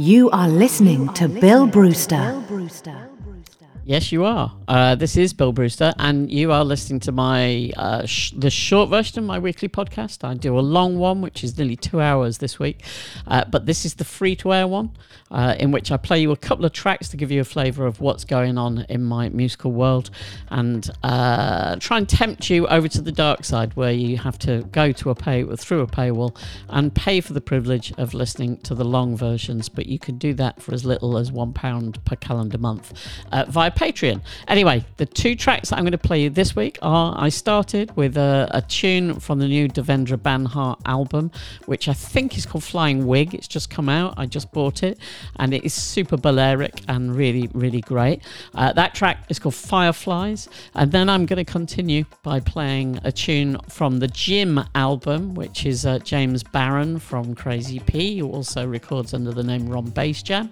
You are listening to Bill Brewster. Yes, you are. Uh, this is Bill Brewster, and you are listening to my uh, sh- the short version of my weekly podcast. I do a long one, which is nearly two hours this week, uh, but this is the free to air one, uh, in which I play you a couple of tracks to give you a flavour of what's going on in my musical world, and uh, try and tempt you over to the dark side, where you have to go to a pay through a paywall and pay for the privilege of listening to the long versions. But you can do that for as little as one pound per calendar month uh, via Patreon. Anyway, the two tracks that I'm going to play you this week are I started with a, a tune from the new Devendra Banhart album, which I think is called Flying Wig. It's just come out. I just bought it, and it is super Balearic and really, really great. Uh, that track is called Fireflies, and then I'm going to continue by playing a tune from the Jim album, which is uh, James Baron from Crazy P, who also records under the name Ron Basejam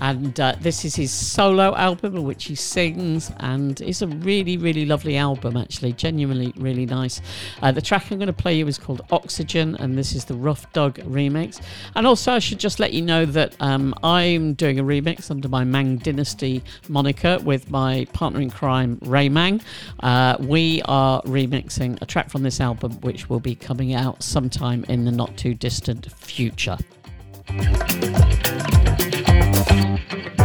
and uh, this is his solo album in which he sings and it's a really really lovely album actually. Genuinely really nice. Uh, the track i'm going to play you is called oxygen and this is the Ruf Dug remix. And also i should just let you know that um, i'm doing a remix under my mang dynasty moniker with my partner in crime ray mang. Uh, we are remixing a track from this album which will be coming out sometime in the not too distant future Thank you.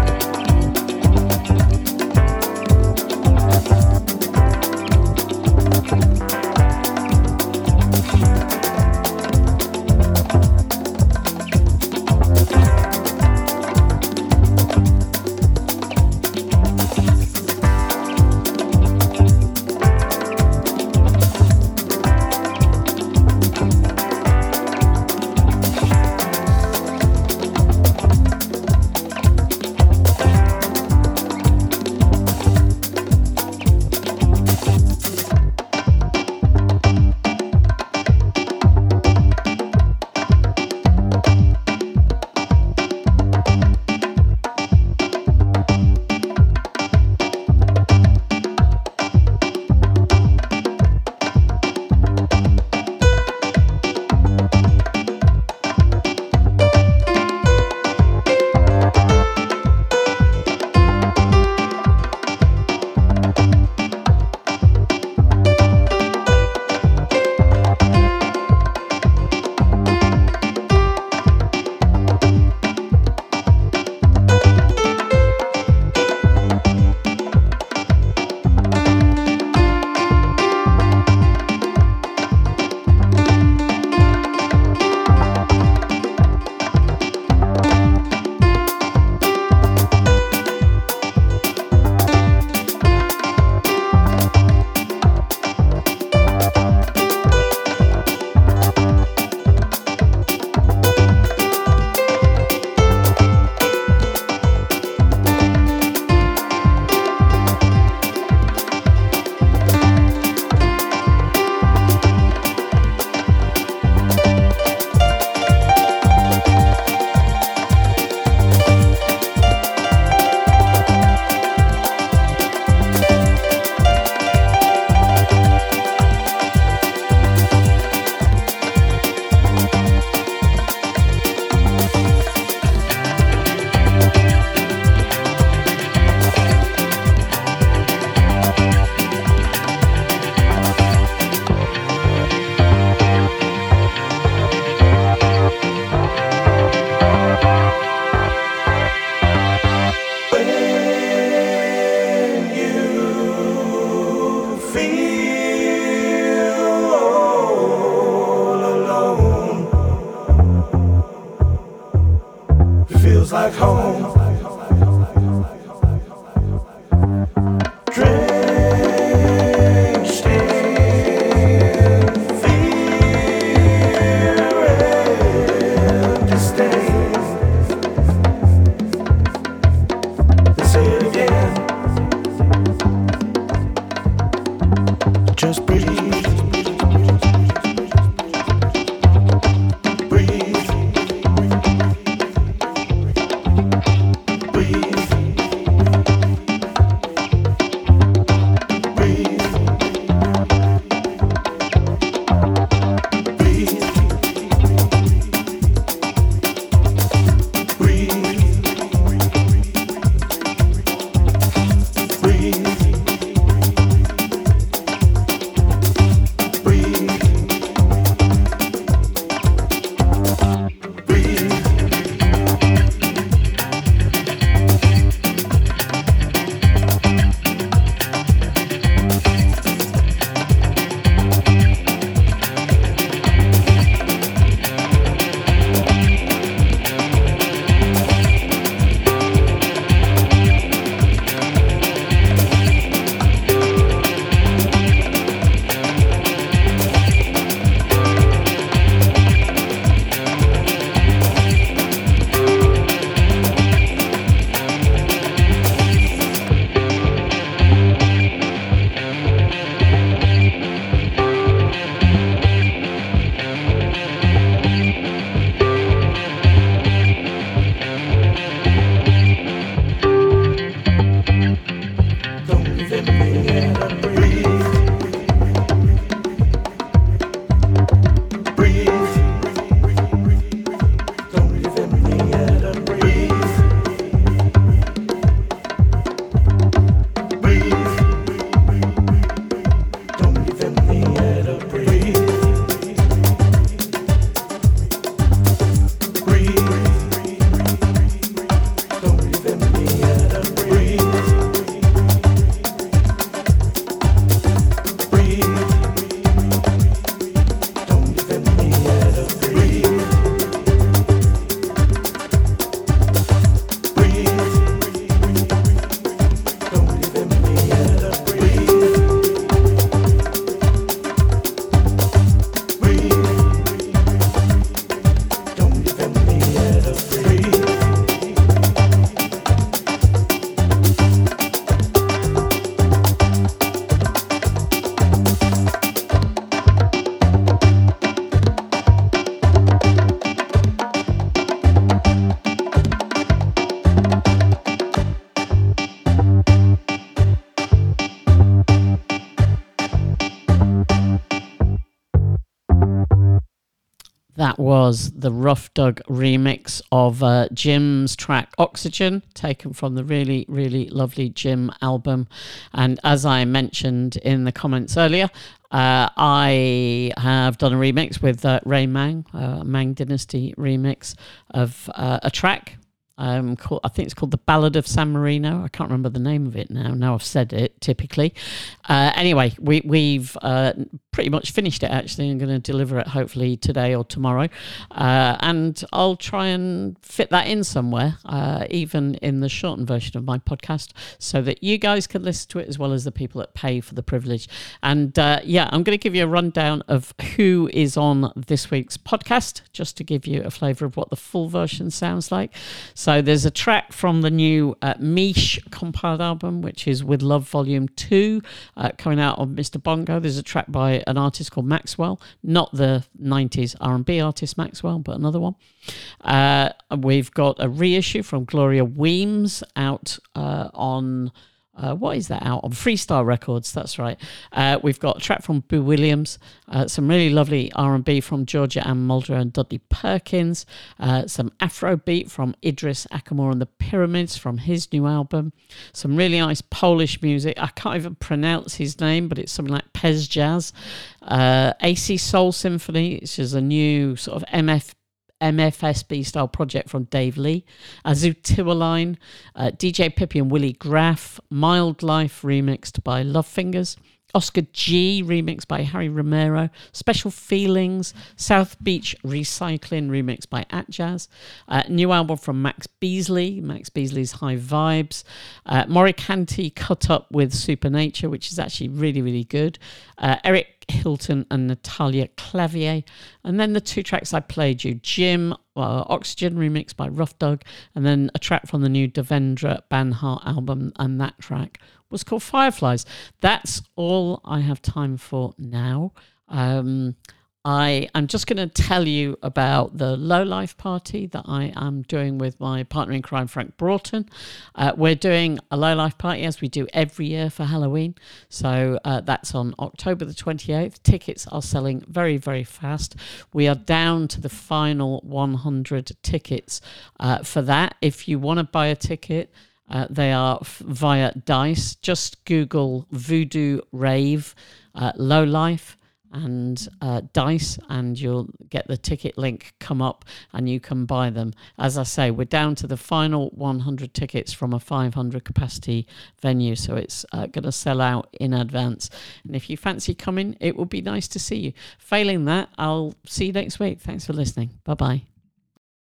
Was the Ruf Dug remix of uh, Jim's track Oxygen, taken from the really, really lovely Jim album. And as I mentioned in the comments earlier, uh, I have done a remix with uh, Ray Mang, uh, Mang Dynasty remix of uh, a track um, called, I think it's called The Ballad of San Marino. I can't remember the name of it now. Now I've said it, typically. Uh, anyway, we, we've uh, pretty much finished it, actually. I'm going to deliver it hopefully today or tomorrow. Uh, and I'll try and fit that in somewhere, uh, even in the shortened version of my podcast, so that you guys can listen to it as well as the people that pay for the privilege. And uh, yeah, I'm going to give you a rundown of who is on this week's podcast, just to give you a flavour of what the full version sounds like. So there's a track from the new uh, Mish compiled album, which is With Love Volume 2, uh, coming out on Mr. Bongo. There's a track by an artist called Maxwell, not the 90s R&B artist Maxwell, but another one. Uh, we've got a reissue from Gloria Weems out uh, on uh, what is that out on Freestyle Records? That's right. Uh, we've got a track from Boo Williams, uh, some really lovely R&B from Georgia Anne Muldrow and Dudley Perkins, uh, some Afrobeat from Idris Ackamoor and the Pyramids from his new album, some really nice Polish music. I can't even pronounce his name, but it's something like Pez Jazz. Uh, AC Soul Symphony, which is a new sort of MF MFSB style project from Dave Lee, Azu Tiwaline, uh, DJ Pippi and Willie Graff, Mild Life remixed by Love Fingers, Oscar G remixed by Harry Romero, Special Feelings, South Beach Recycling remixed by Atjazz, uh, new album from Max Beesley, Max Beesley's High Vibes, uh, cut up with Supernature, which is actually really, really good, uh, Eric Hilton and Natalia Clavier. And then the two tracks I played you Jim, uh, Oxygen remixed by Ruf Dug, and then a track from the new Devendra Banhart album, and that track was called Fireflies. That's all I have time for now. Um, I am just going to tell you about the low life party that I am doing with my partner in crime, Frank Broughton. Uh, we're doing a low life party as we do every year for Halloween. So uh, that's on October the 28th. Tickets are selling very, very fast. We are down to the final 100 tickets uh, for that. If you want to buy a ticket, uh, they are f- via Dice. Just Google Voodoo Rave uh, Low Life and uh, dice and you'll get the ticket link come up and you can buy them. As i say we're down to the final 100 tickets from a 500 capacity venue so it's uh, going to sell out in advance. And if you fancy coming it will be nice to see you. Failing that i'll see you next week. Thanks for listening. Bye bye